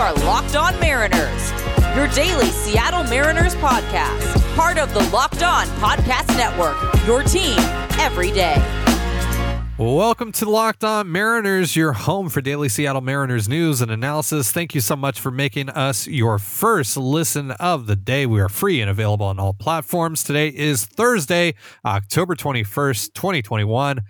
are Locked On Mariners, your daily Seattle Mariners podcast, part of the Locked On Podcast Network, your team every day. Welcome to Locked On Mariners, your home for daily Seattle Mariners news and analysis. Thank you so much for making us your first listen of the day. We are free and available on all platforms. Today is Thursday, October 21st, 2021.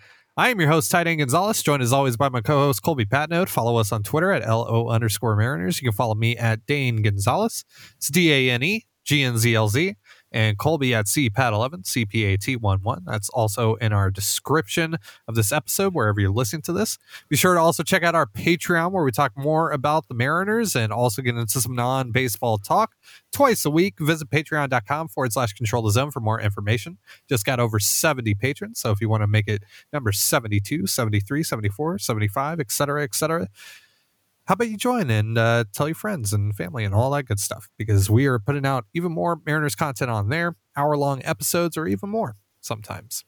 I am your host, Titan Gonzalez, joined as always by my co-host Colby Patnode. Follow us on Twitter at LO underscore Mariners. You can follow me at Dane Gonzalez. It's D-A-N-E G-N-Z-L-Z and Colby at CPAT11, CPAT11. That's also in our description of this episode, wherever you're listening to this. Be sure to also check out our Patreon, where we talk more about the Mariners and also get into some non baseball talk twice a week. Visit patreon.com forward slash control the zone for more information. Just got over 70 patrons. So if you want to make it number 72, 73, 74, 75, et cetera, et cetera how about you join and uh, tell your friends and family and all that good stuff because we are putting out even more Mariners content on there, hour long episodes or even more sometimes.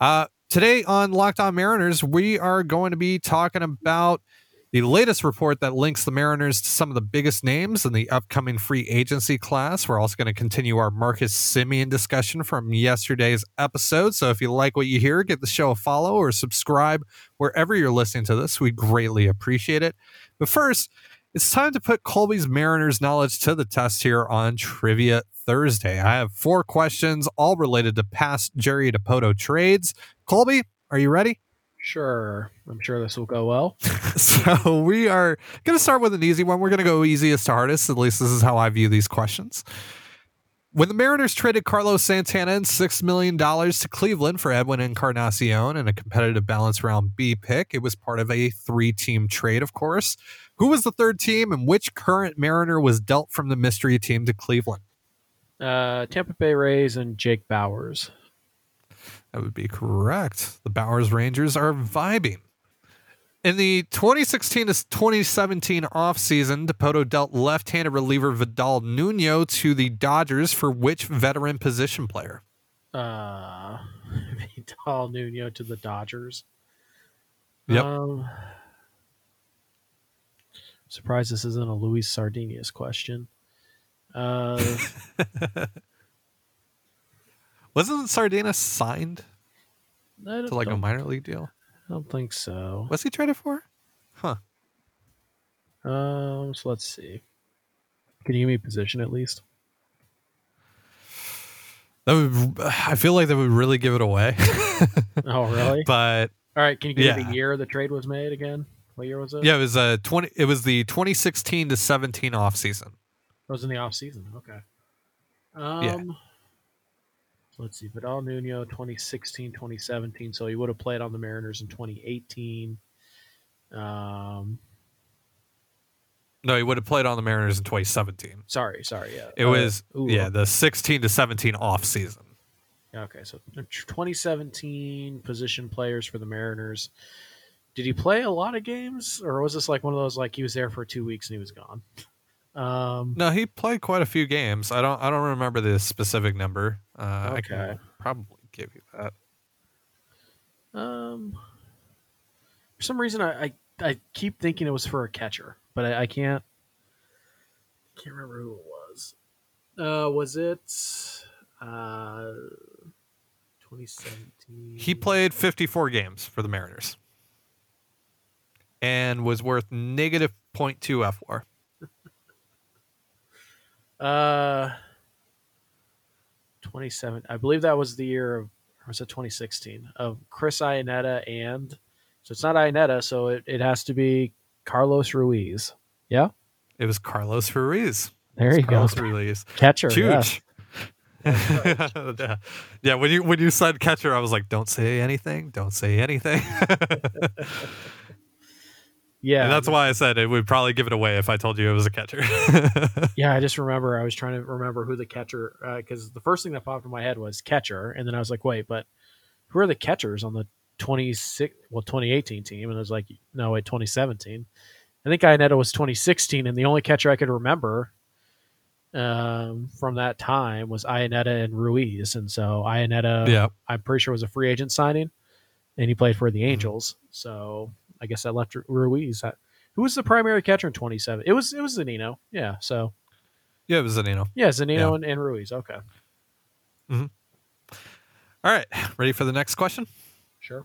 Uh, today on Locked On Mariners, we are going to be talking about the latest report that links the Mariners to some of the biggest names in the upcoming free agency class. We're also going to continue our Marcus Semien discussion from yesterday's episode. So if you like what you hear, give the show a follow or subscribe wherever you're listening to this. We greatly appreciate it. But first, it's time to put Colby's Mariners knowledge to the test here on Trivia Thursday. I have four questions, all related to past Jerry Dipoto trades. Colby, are you ready? Sure. I'm sure this will go well. so we are going to start with an easy one. We're going to go easiest to hardest. At least this is how I view these questions. When the Mariners traded Carlos Santana and $6 million to Cleveland for Edwin Encarnacion and a competitive balance round B pick, it was part of a three team trade, of course. Who was the third team and which current Mariner was dealt from the mystery team to Cleveland? Uh, Tampa Bay Rays and Jake Bauers. That would be correct. The Bauers Rangers are vibing. In the 2016 to 2017 offseason, Dipoto dealt left handed reliever Vidal Nuno to the Dodgers for which veteran position player? Uh, Vidal Nuno to the Dodgers. Yep. Um, surprised this isn't a Luis Sardinas question. Uh, Wasn't Sardina signed to like a minor league deal? I don't think so. What's he traded for? Huh. Um, so let's see. Can you give me position at least? That would. I feel like that would really give it away. Oh, really? but All right. Can you give me the year the trade was made again? What year was it? yeah, it was a twenty. It was the 2016 to 17 off season. It was in the off season. Okay. Um, so let's see. Vidal Nuno, 2016, 2017. So he would have played on the Mariners in 2018. Um, No, he would have played on the Mariners in 2017. sorry, sorry. Yeah. It Uh, was ooh, yeah the 16 to 17 off season. Okay, so 2017 position players for the Mariners. Did he play a lot of games, or was this like one of those like he was there for two weeks and he was gone? Um, No, he played quite a few games. I don't. I don't remember the specific number. Uh, I can Okay. probably give you that. Um, for some reason, I, I I keep thinking it was for a catcher, but I, I can't I can't remember who it was. Uh, was it uh 2017? He played 54 games for the Mariners, and was worth negative 0.2 FWAR. Uh, 27. I believe that was the year of, or was it 2016 of Chris Iannetta and so it's not Iannetta, so it, it has to be Carlos Ruiz. Yeah, It was Carlos Ruiz. there you go, Carlos Ruiz. catcher. yeah. Huge. yeah. yeah, when you when you said catcher, I was like, "Don't say anything. Don't say anything." Yeah, and that's why I said it would probably give it away if I told you it was a catcher. Yeah, I just remember I was trying to remember who the catcher because the first thing that popped in my head was catcher, and then I was like, wait, but who are the catchers on the 26 well 2018 team? And I was like, no, wait, 2017. I think Iannetta was 2016, and the only catcher I could remember um, from that time was Iannetta and Ruiz, and so Iannetta, yeah, I'm pretty sure was a free agent signing, and he played for the Mhm. Angels. So I guess I left Ruiz. I, Who was the primary catcher in 27? It was it was Zunino. Yeah. So Yeah, it was Zunino. yeah, Zunino Yeah. And, and Ruiz. Okay. Hmm. All right, ready for the next question? Sure.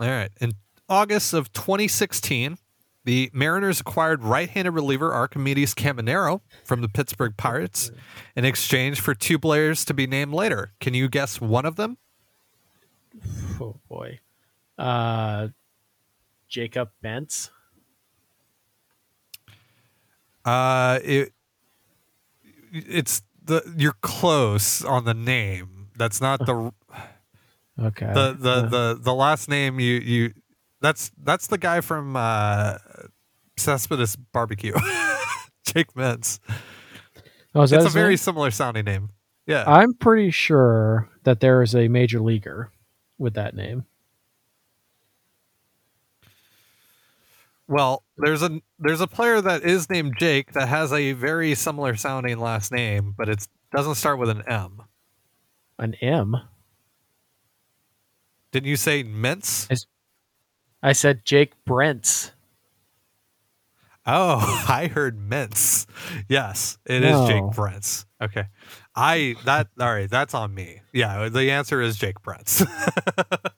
All right. In August of 2016, the Mariners acquired right-handed reliever Archimedes Caminero from the Pittsburgh Pirates in exchange for two players to be named later. Can you guess one of them? Oh boy. Uh, Jacob Bentz. Uh, it it's the you're close on the name. That's not the Okay. the the Uh, the, the last name you you that's that's the guy from uh Cespedes Barbecue. Jake Mintz. oh, It's a his very similar sounding name. Yeah. I'm pretty sure that there is a major leaguer with that name. Well, there's a there's a player that is named Jake that has a very similar sounding last name, but it doesn't start with an M. An M. Didn't you say Mintz? I said Jake Brentz. Oh, I heard Mintz. Yes, it is No. Jake Brentz. Okay, I that all right. That's on me. Yeah, the answer is Jake Brentz.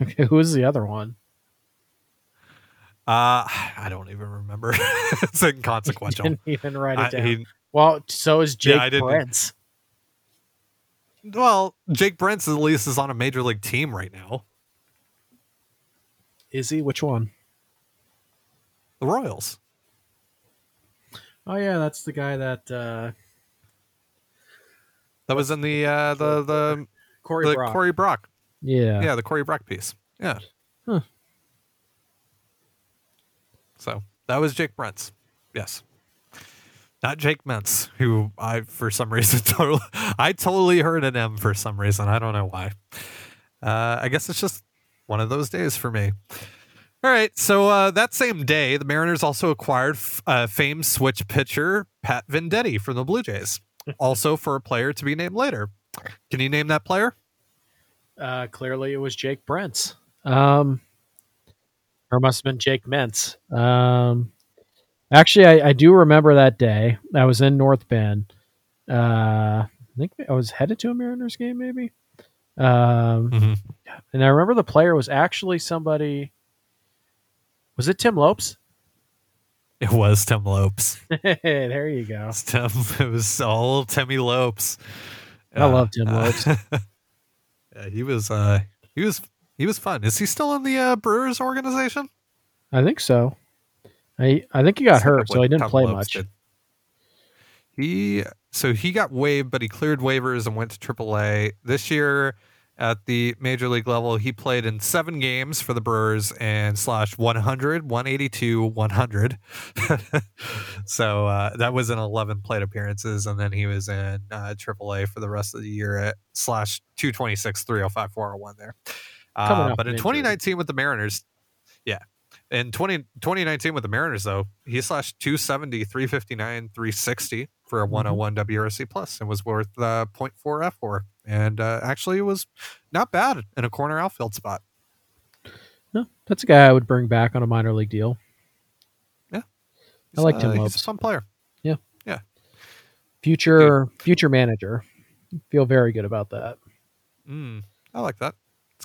Okay, who was the other one? Uh, I don't even remember. it's inconsequential. Didn't even write it I- down. he- well, so is Jake Yeah, I didn't- Brentz. well, Jake Brentz at least is on a major league team right now. Is he? Which one? The Royals. Oh yeah, that's the guy that uh, That was in the uh, the the Corey the Brock. Corey Brock. yeah. Yeah, the Corey Brock piece. Yeah. Huh. So that was Jake Brentz. Yes. Not Jake Mintz, who I for some reason totally I totally heard an M for some reason. I don't know why. Uh, I guess it's just one of those days for me. All right, so uh, that same day, the Mariners also acquired f- uh, famed switch pitcher Pat Venditte from the Blue Jays, also for a player to be named later. Can you name that player? Uh, clearly, it was Jake Brentz. Um, or must have been Jake Mintz. Um, actually, I, I do remember that day. I was in North Bend. Uh, I think I was headed to a Mariners game, maybe. Um, Mhm. and I remember the player was actually somebody. Was it Tim Lopes? It was Tim Lopes. there you go. It was Tim. It was all Timmy Lopes. I love Tim Lopes. yeah, he was. Uh, he was. He was fun. Is he still in the uh, Brewers organization? I think so. I I think he got hurt, so he didn't Tom play Lopes much. did. He so he got waived, but he cleared waivers and went to AAA this year. At the major league level, he played in seven games for the Brewers and slashed 100, 182, 100. so uh, that was in 11 plate appearances. And then he was in uh, AAA for the rest of the year at slash 226, 305, 401 there. Uh, but in injury. 2019 with the Mariners, yeah. In 20, 2019 with the Mariners, though, he slashed 270, 359, 360 for a Mm-hmm. 101 WRC plus and was worth uh, 0.4 FWAR. And uh, actually, it was not bad in a corner outfield spot. No, that's a guy I would bring back on a minor league deal. Yeah. I like Tim uh, He's a fun player. Yeah. Yeah. Future future manager. Feel very good about that. Mm, I like that.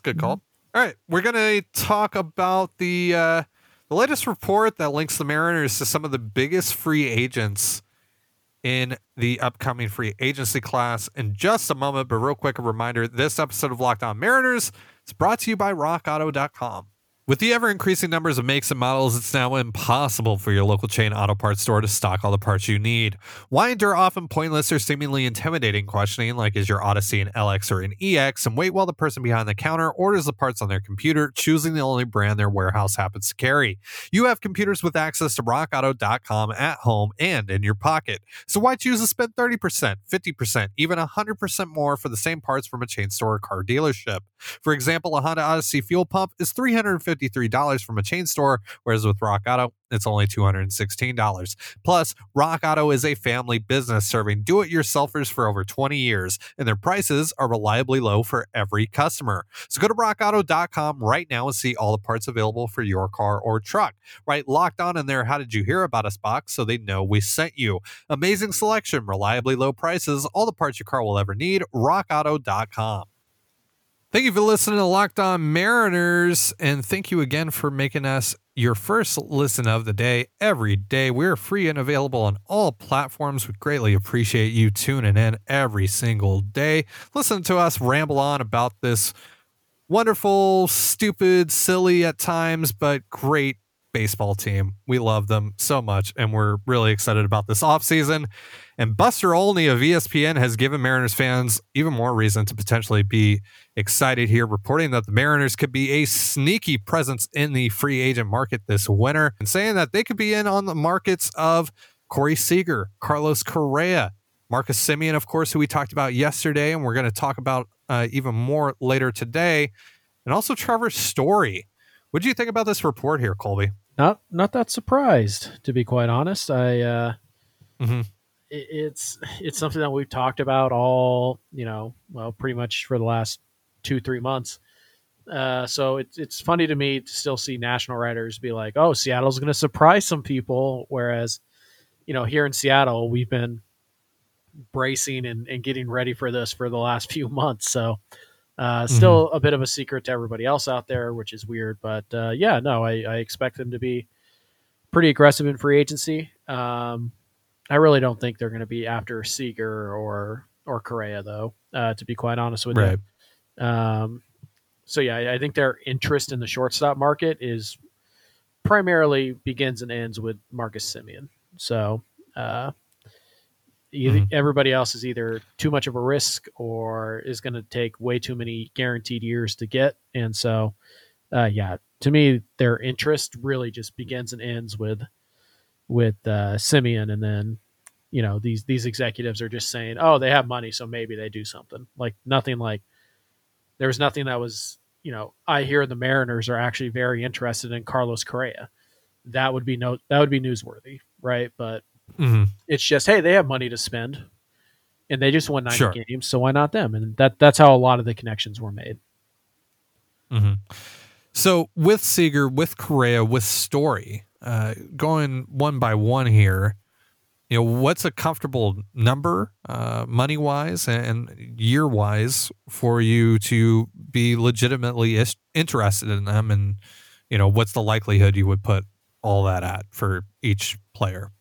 Good call. All right, we're gonna talk about the uh, the latest report that links the Mariners to some of the biggest free agents in the upcoming free agency class in just a moment. But real quick, a reminder: this episode of Locked On Mariners is brought to you by RockAuto.com. With the ever increasing numbers of makes and models, it's now impossible for your local chain auto parts store to stock all the parts you need. Why endure often pointless or seemingly intimidating questioning like is your Odyssey an LX or an EX and wait while the person behind the counter orders the parts on their computer, choosing the only brand their warehouse happens to carry? You have computers with access to rockauto.com at home and in your pocket. So why choose to spend 30%, 50%, even 100% more for the same parts from a chain store or car dealership? For example, a Honda Odyssey fuel pump is $350 $353 from a chain store, whereas with Rock Auto, it's only $216. Plus, Rock Auto is a family business serving do it yourselfers for over 20 years, and their prices are reliably low for every customer. So go to rockauto.com right now and see all the parts available for your car or truck. Write locked on in there, how did you hear about us box so they know we sent you. Amazing selection, reliably low prices, all the parts your car will ever need. RockAuto.com. Thank you for listening to Locked On Mariners, and thank you again for making us your first listen of the day every day. We're free and available on all platforms. We greatly appreciate you tuning in every single day. Listen to us ramble on about this wonderful, stupid, silly at times, but great baseball team. We love them so much, and we're really excited about this offseason. And Buster Olney of ESPN has given Mariners fans even more reason to potentially be excited here, reporting that the Mariners could be a sneaky presence in the free agent market this winter, and saying that they could be in on the markets of Corey Seager, Carlos Correa, Marcus Semien, of course, who we talked about yesterday, and we're going to talk about uh, even more later today, and also Trevor Story. What do you think about this report here, Colby? Not not that surprised, to be quite honest. I uh, mm-hmm. it, it's it's something that we've talked about all you know, well, pretty much for the last two three months. Uh, so it's it's funny to me to still see national writers be like, "Oh, Seattle's going to surprise some people," whereas, you know, here in Seattle, we've been bracing and, and getting ready for this for the last few months. So, uh, mm-hmm. still mm-hmm. a bit of a secret to everybody else out there, which is weird. But uh, yeah, no, I, I, expect them to be pretty aggressive in free agency. Um, I really don't think they're going to be after Seager or or Correa, though. Uh, to be quite honest with right. you. Um, so yeah, I think their interest in the shortstop market is primarily begins and ends with Marcus Semien. So uh, mm-hmm. everybody else is either too much of a risk or is going to take way too many guaranteed years to get. And so, uh, yeah, to me, their interest really just begins and ends with with uh, Semien, and then you know these these executives are just saying, oh, they have money, so maybe they do something. Like nothing like there was nothing that was you know I hear the Mariners are actually very interested in Carlos Correa. That would be no that would be newsworthy, right? But Mm-hmm. It's just hey, they have money to spend, and they just won ninety sure. games, so why not them? And that that's how a lot of the connections were made. Mm-hmm. So with Seager, with Correa, with Story, uh, going one by one here, you know, what's a comfortable number, uh, money wise and year wise, for you to be legitimately is- interested in them, and you know, what's the likelihood you would put all that at for each player?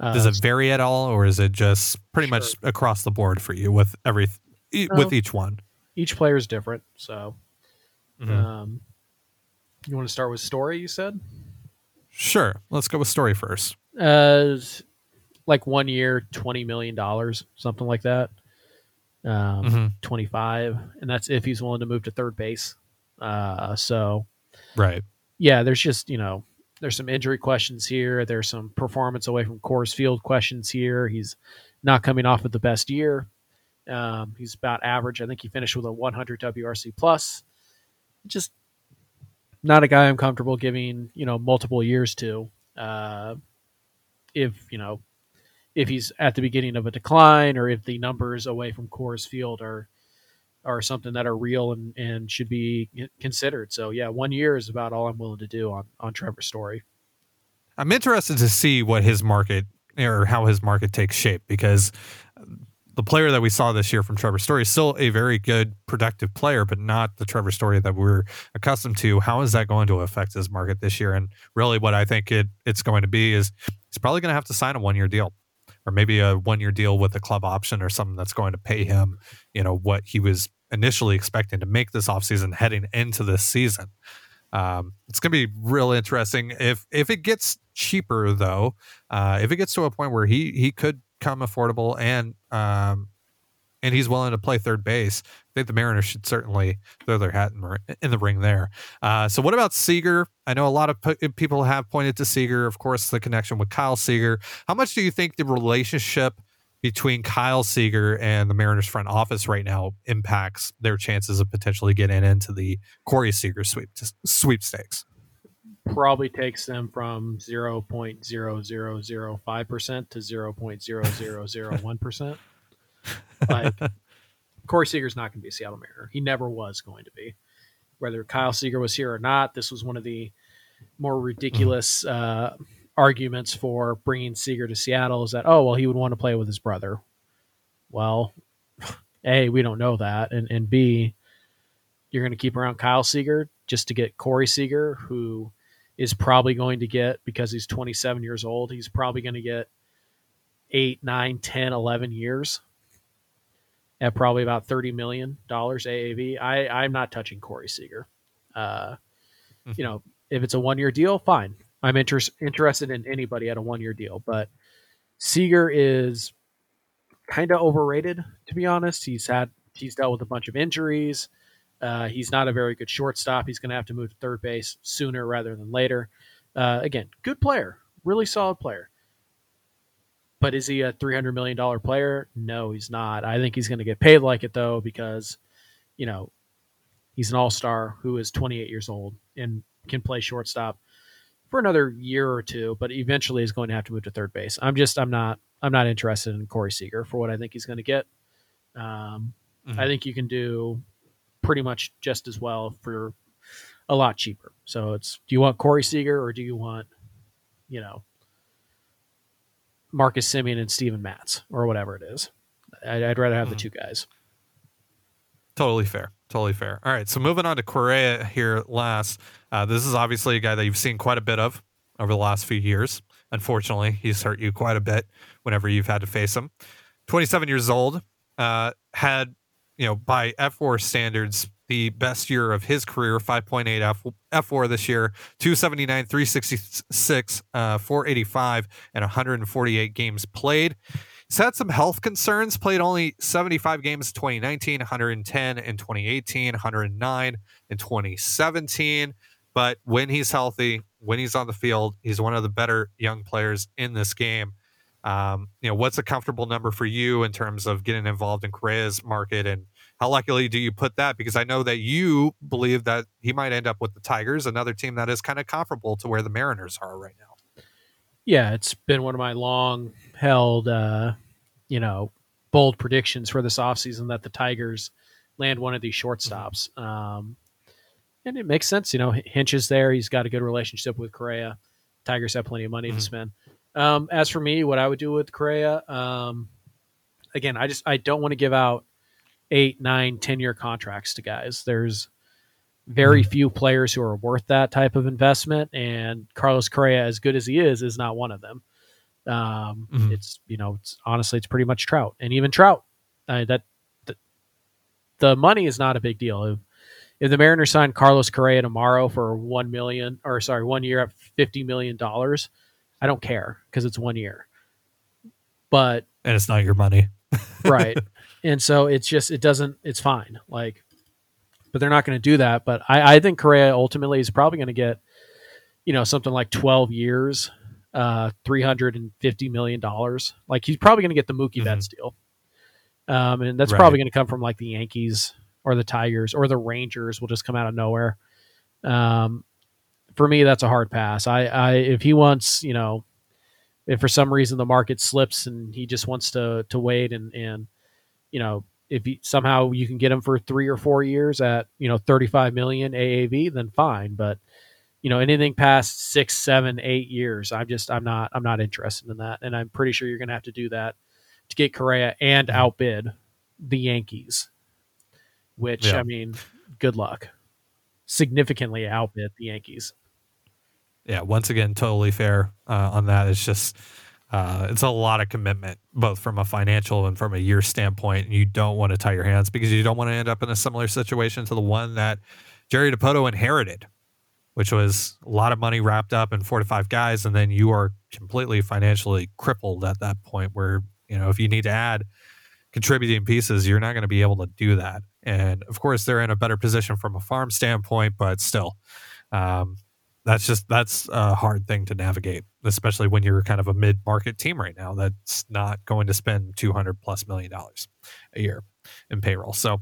Uh, Does it vary at all, or is it just pretty sure. much across the board for you with every with each one? Each player is different, so. Mm-hmm. Um, you want to start with story? You said. Sure. Let's go with story first. Uh, like one year, twenty million dollars, something like that. Um, mm-hmm. twenty five, and that's if he's willing to move to third base. Uh, so. Right. Yeah, there's just you know there's some injury questions here. There's some performance away from Coors Field questions here. He's not coming off of the best year. Um, he's about average. I think he finished with a 100 WRC plus. Just not a guy I'm comfortable giving you know multiple years to. Uh, if you know if he's at the beginning of a decline or if the numbers away from Coors Field are are something that are real and, and should be considered. So yeah, one year is about all I'm willing to do on on Trevor Story. I'm interested to see what his market or how his market takes shape because the player that we saw this year from Trevor Story is still a very good, productive player, but not the Trevor Story that we're accustomed to. How is that going to affect his market this year? And really, what I think it it's going to be is he's probably going to have to sign a one year deal or maybe a one year deal with a club option or something that's going to pay him, you know, what he was initially expecting to make this offseason heading into this season. Um, it's going to be real interesting if if it gets cheaper though. Uh, if it gets to a point where he he could come affordable and um, and he's willing to play third base, I think the Mariners should certainly throw their hat in, in the ring there. Uh, so, what about Seager? I know a lot of p- people have pointed to Seager, of course, the connection with Kyle Seager. How much do you think the relationship between Kyle Seager and the Mariners front office right now impacts their chances of potentially getting into the Corey Seager sweep sweepstakes? Probably takes them from 0.0005% to 0.0001%. like Corey Seager's not going to be a Seattle Mariner. He never was going to be. Whether Kyle Seager was here or not, this was one of the more ridiculous uh, arguments for bringing Seager to Seattle. Is that oh well, he would want to play with his brother. Well, a we don't know that, and and b you're going to keep around Kyle Seager just to get Corey Seager, who is probably going to get because he's 27 years old. He's probably going to get eight, nine, 10, 11 years at probably about thirty million dollars AAV. I I'm not touching Corey Seager. Uh, mm-hmm. You know, if it's a one year deal, fine. I'm inter- interested in anybody at a one year deal, but Seager is kind of overrated to be honest. He's had he's dealt with a bunch of injuries. Uh, he's not a very good shortstop. He's going to have to move to third base sooner rather than later. Uh, again, good player, really solid player. But is he a three hundred million dollar player? No, he's not. I think he's going to get paid like it though because, you know, he's an all star who is twenty eight years old and can play shortstop for another year or two, but eventually is going to have to move to third base. I'm just I'm not I'm not interested in Corey Seager for what I think he's going to get. Um, mm-hmm. I think you can do pretty much just as well for a lot cheaper. So it's do you want Corey Seager or do you want, you know, Marcus Semien and Steven Matz or whatever it is. I'd, I'd rather have mm-hmm. the two guys. Totally fair. Totally fair. All right. So moving on to Correa here last. Uh, this is obviously a guy that you've seen quite a bit of over the last few years. Unfortunately, he's hurt you quite a bit whenever you've had to face him. 27 years old, uh, had, you know, by F4 standards, the best year of his career 5.8 F, FWAR this year, 279, 366, uh, 485, and 148 games played. He's had some health concerns, played only 75 games in 2019, 110 in 2018, 109 in 2017. But when he's healthy, when he's on the field, he's one of the better young players in this game. Um, you know, what's a comfortable number for you in terms of getting involved in Correa's market and how likely do you put that? Because I know that you believe that he might end up with the Tigers, another team that is kind of comparable to where the Mariners are right now. Yeah, it's been one of my long held, uh, you know, bold predictions for this offseason that the Tigers land one of these shortstops. Mm-hmm. Um, and it makes sense. You know, Hinch is there. He's got a good relationship with Correa. Tigers have plenty of money mm-hmm. to spend. Um, as for me, what I would do with Correa, um, again, I just I don't want to give out eight, nine, ten year contracts to guys. There's very mm-hmm. few players who are worth that type of investment, and Carlos Correa, as good as he is, is not one of them. Um, mm-hmm. It's you know, it's honestly, it's pretty much Trout, and even Trout. Uh, that the, the money is not a big deal. If, if the Mariners sign Carlos Correa tomorrow for one million, or sorry, one year at fifty million dollars, I don't care because it's one year. But and it's not your money, right? and so it's just it doesn't it's fine like but they're not going to do that. But I, I think Correa ultimately is probably going to get you know something like 12 years uh 350 million dollars. Like he's probably going to get the Mookie mm-hmm. Betts deal. Um and that's right. probably going to come from like the Yankees or the Tigers or the Rangers will just come out of nowhere. Um for me that's a hard pass. I I if he wants you know if for some reason the market slips and he just wants to to wait and and you know, if you, somehow you can get him for three or four years at you know 35 million AAV, then fine. But you know, anything past six, seven, eight years, I'm just I'm not I'm not interested in that, and I'm pretty sure you're going to have to do that to get Correa and mm-hmm. outbid the Yankees. Which yeah. I mean, good luck. Significantly outbid the Yankees. Yeah, once again, totally fair uh, on that. It's just uh, it's a lot of commitment, both from a financial and from a year standpoint. And you don't want to tie your hands because you don't want to end up in a similar situation to the one that Jerry Dipoto inherited, which was a lot of money wrapped up in four to five guys. And then you are completely financially crippled at that point where, you know, if you need to add contributing pieces, you're not going to be able to do that. And of course, they're in a better position from a farm standpoint, but still, um, that's just that's a hard thing to navigate, especially when you're kind of a mid-market team right now that's not going to spend 200 plus million dollars a year in payroll. So,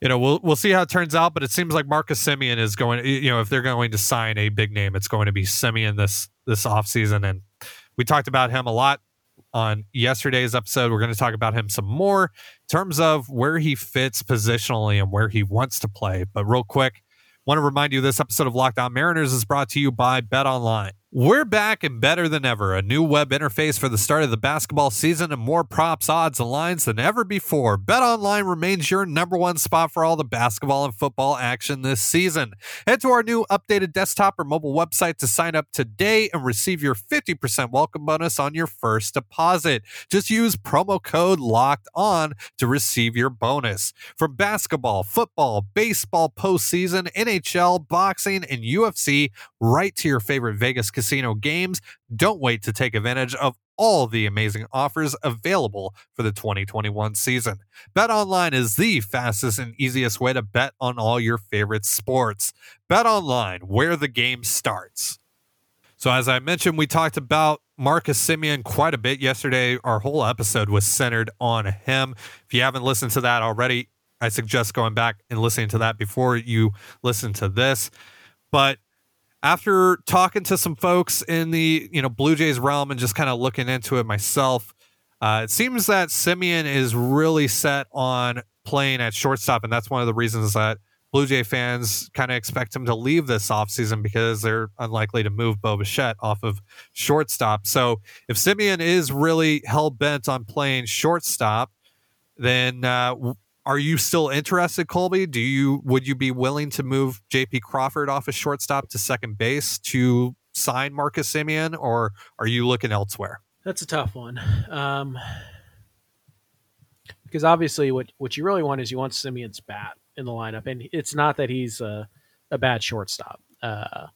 you know, we'll we'll see how it turns out, but it seems like Marcus Semien is going you know, if they're going to sign a big name, it's going to be Semien this this offseason and we talked about him a lot on yesterday's episode. We're going to talk about him some more in terms of where he fits positionally and where he wants to play. But real quick, Want to remind you this episode of Locked On Mariners is brought to you by Bet Online. We're back and better than ever. A new web interface for the start of the basketball season and more props, odds, and lines than ever before. BetOnline remains your number one spot for all the basketball and football action this season. Head to our new updated desktop or mobile website to sign up today and receive your 50% welcome bonus on your first deposit. Just use promo code LOCKED ON to receive your bonus. From basketball, football, baseball postseason, NHL, boxing, and UFC, right to your favorite Vegas casino casino games. Don't wait to take advantage of all the amazing offers available for the 2021 season. Bet online is the fastest and easiest way to bet on all your favorite sports. Bet online, where the game starts. So, as I mentioned, we talked about Marcus Semien quite a bit yesterday. Our whole episode was centered on him. If you haven't listened to that already, I suggest going back and listening to that before you listen to this. But after talking to some folks in the you know Blue Jays realm and just kind of looking into it myself, uh, it seems that Semien is really set on playing at shortstop, and that's one of the reasons that Blue Jay fans kind of expect him to leave this offseason because they're unlikely to move Bo Bichette off of shortstop. So if Semien is really hell bent on playing shortstop, then uh, are you still interested, Colby? Do you would you be willing to move JP Crawford off a of shortstop to second base to sign Marcus Semien, or are you looking elsewhere? That's a tough one. Um, because obviously, what what you really want is you want Semien's bat in the lineup, and it's not that he's a, a bad shortstop. Uh,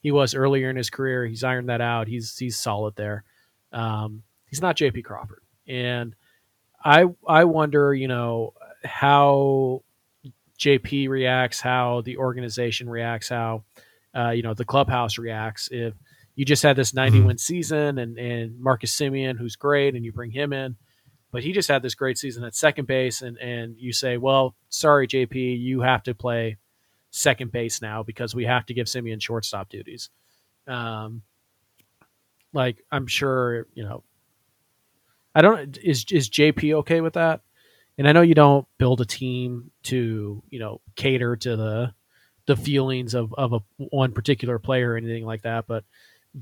he was earlier in his career. He's ironed that out. He's he's solid there. Um, he's not JP Crawford, and I I wonder, you know, how JP reacts, how the organization reacts, how uh, you know the clubhouse reacts. If you just had this 90 mm-hmm. win season and and Marcus Semien, who's great, and you bring him in, but he just had this great season at second base, and and you say, well, sorry, JP, you have to play second base now because we have to give Semien shortstop duties. Um, like I'm sure you know. I don't is is JP okay with that? And I know you don't build a team to you know cater to the the feelings of of a one particular player or anything like that, but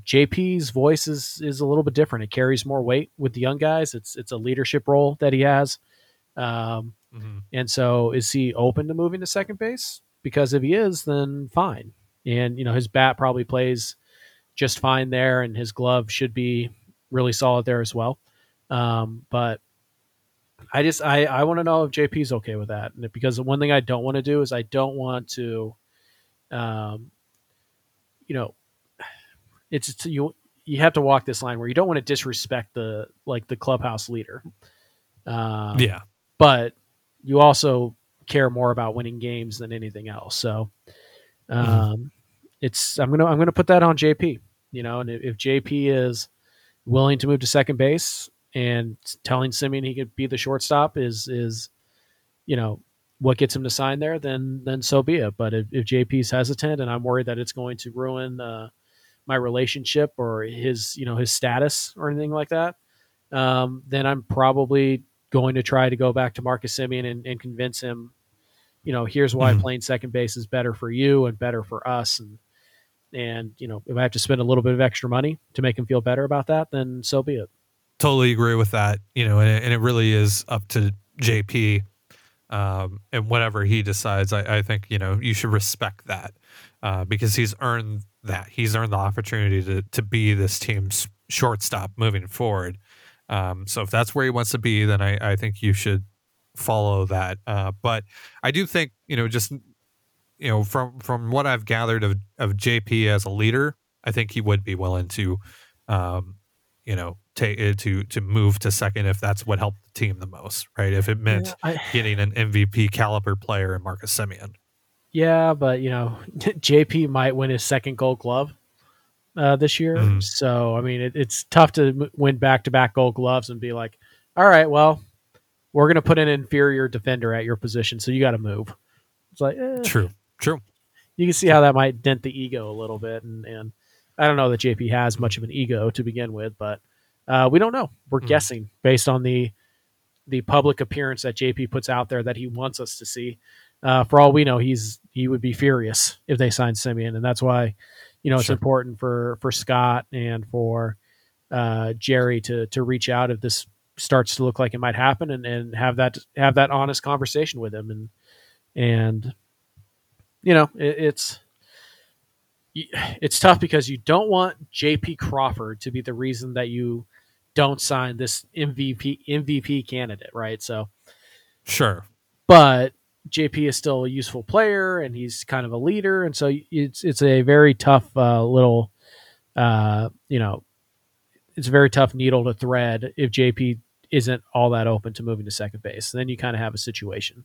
JP's voice is is a little bit different. It carries more weight with the young guys. It's it's a leadership role that he has, um, mm-hmm. and so is he open to moving to second base? Because if he is, then fine. And you know his bat probably plays just fine there, and his glove should be really solid there as well. Um, but I just I I want to know if JP's okay with that, because the one thing I don't want to do is I don't want to, um, you know, it's, it's you you have to walk this line where you don't want to disrespect the like the clubhouse leader. Um, yeah, but you also care more about winning games than anything else. So, mm-hmm. um, mm-hmm. it's I'm gonna I'm gonna put that on JP. You know, and if, if JP is willing to move to second base, and telling Semien he could be the shortstop is is you know what gets him to sign there, then then so be it. But if, if JP's hesitant, and I'm worried that it's going to ruin uh, my relationship or his you know his status or anything like that, um, then I'm probably going to try to go back to Marcus Semien and, and convince him, you know, here's why mm-hmm. playing second base is better for you and better for us, and and you know if I have to spend a little bit of extra money to make him feel better about that, then so be it totally agree with that. You know, and it, and it really is up to JP um, and whatever he decides. I, I, think you know you should respect that uh, because he's earned that. He's earned the opportunity to to be this team's shortstop moving forward. Um, so if that's where he wants to be, then I, I think you should follow that. Uh, but I do think you know just you know from from what I've gathered of of JP as a leader, I think he would be willing to um, you know take eh, to to move to second if that's what helped the team the most, right? If it meant yeah, I, getting an MVP caliber player in Marcus Semien. Yeah, but you know, JP might win his second Gold Glove uh, this year. Mhm. So I mean, it, it's tough to win back to back Gold Gloves and be like, all right, well, we're gonna put an inferior defender at your position, so you got to move. It's like, eh, True. True. you can see how that might dent the ego a little bit, and and I don't know that JP has much of an ego to begin with, but uh, we don't know. We're Hmm. guessing based on the the public appearance that JP puts out there that he wants us to see. Uh, for all we know, he's he would be furious if they signed Semien, and that's why you know it's important for for Scott and for uh, Jerry to to reach out if this starts to look like it might happen, and, and have that have that honest conversation with him, and and you know it, it's it's tough because you don't want JP Crawford to be the reason that you don't sign this MVP MVP candidate, right? So Sure. but JP is still a useful player and he's kind of a leader, and so it's it's a very tough uh, little, uh, you know, it's a very tough needle to thread if JP isn't all that open to moving to second base. Then you kind of have a situation.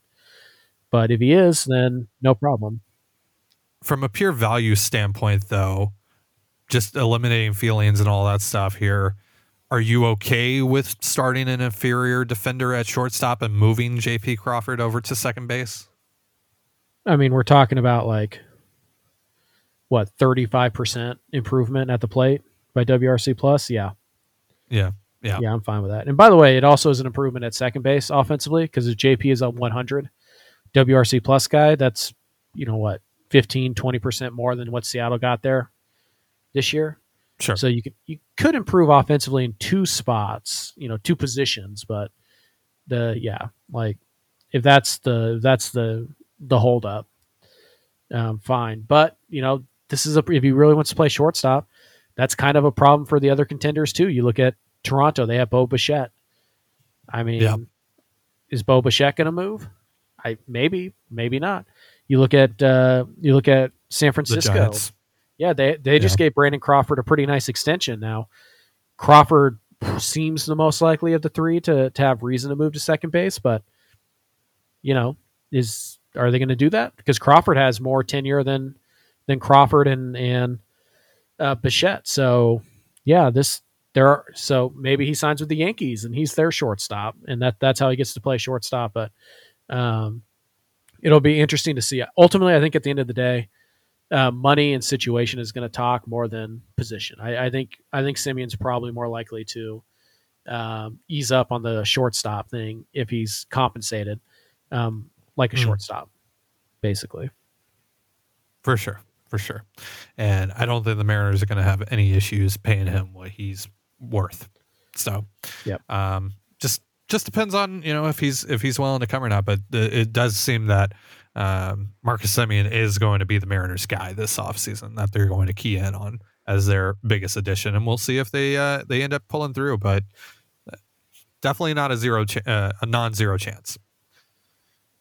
But if he is, then no problem. From a pure value standpoint, though, just eliminating feelings and all that stuff here, are you okay with starting an inferior defender at shortstop and moving JP Crawford over to second base? I mean, we're talking about like what thirty five percent improvement at the plate by WRC plus. Yeah, Yeah. Yeah. yeah, I'm fine with that. And by the way, it also is an improvement at second base offensively because if JP is a 100 WRC plus guy, that's you know what 15 20 percent more than what Seattle got there this year. Sure. So you could you could improve offensively in two spots, you know, two positions, but the yeah, like if that's the if that's the the holdup, um, fine. But you know, this is a if he really wants to play shortstop, that's kind of a problem for the other contenders too. You look at Toronto; they have Bo Bichette. I mean, Yeah. is Bo Bichette going to move? I maybe, maybe not. You look at uh, you look at San Francisco. Yeah, they they just gave Brandon Crawford a pretty nice extension. Now, Crawford seems the most likely of the three to to have reason to move to second base, but you know, is are they going to do that? Because Crawford has more tenure than than Crawford and and uh, Bichette. So yeah, this there are so maybe he signs with the Yankees and he's their shortstop, and that that's how he gets to play shortstop. But um, it'll be interesting to see. Ultimately, I think at the end of the day, uh, money and situation is going to talk more than position. I, I think I think Semien's probably more likely to um, ease up on the shortstop thing if he's compensated um, like a Hmm. shortstop, basically. For sure. For sure. And I don't think the Mariners are going to have any issues paying him what he's worth. So, yeah, um, just just depends on you know if he's if he's willing to come or not. But the, it does seem that um, Marcus Semien is going to be the Mariners guy this offseason that they're going to key in on as their biggest addition, and we'll see if they uh, they end up pulling through. But uh, definitely not a zero ch- uh, a non zero chance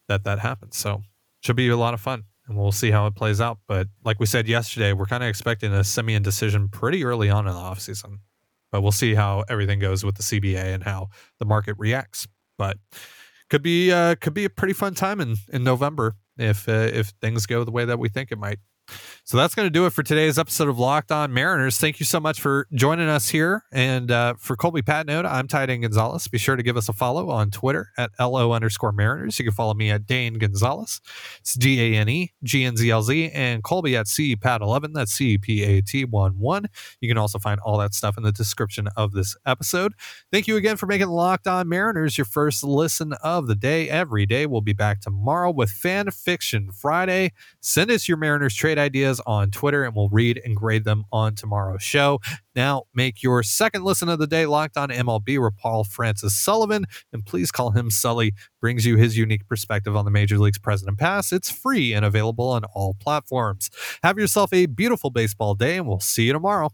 that that happens. So should be a lot of fun and we'll see how it plays out. But like we said yesterday, we're kind of expecting a Semien decision pretty early on in the offseason. But we'll see how everything goes with the CBA and how the market reacts. But could be uh, could be a pretty fun time in, in November if uh, if things go the way that we think it might. So that's going to do it for today's episode of Locked On Mariners. Thank you so much for joining us here. And uh, for Colby Patnode, I'm Titan Gonzalez. Be sure to give us a follow on Twitter at LO underscore Mariners. You can follow me at Dane Gonzalez. It's D A N E G N Z L Z and Colby at CPAT11. That's C P A T 1 1. You can also find all that stuff in the description of this episode. Thank you again for making Locked On Mariners your first listen of the day every day. We'll be back tomorrow with Fan Fiction Friday. Send us your Mariners trade ideas on Twitter and we'll read and grade them on tomorrow's show. Now, make your second listen of the day locked on MLB where Paul Francis Sullivan, and please call him Sully, brings you his unique perspective on the Major League's President Pass. It's free and available on all platforms. Have yourself a beautiful baseball day, and we'll see you tomorrow.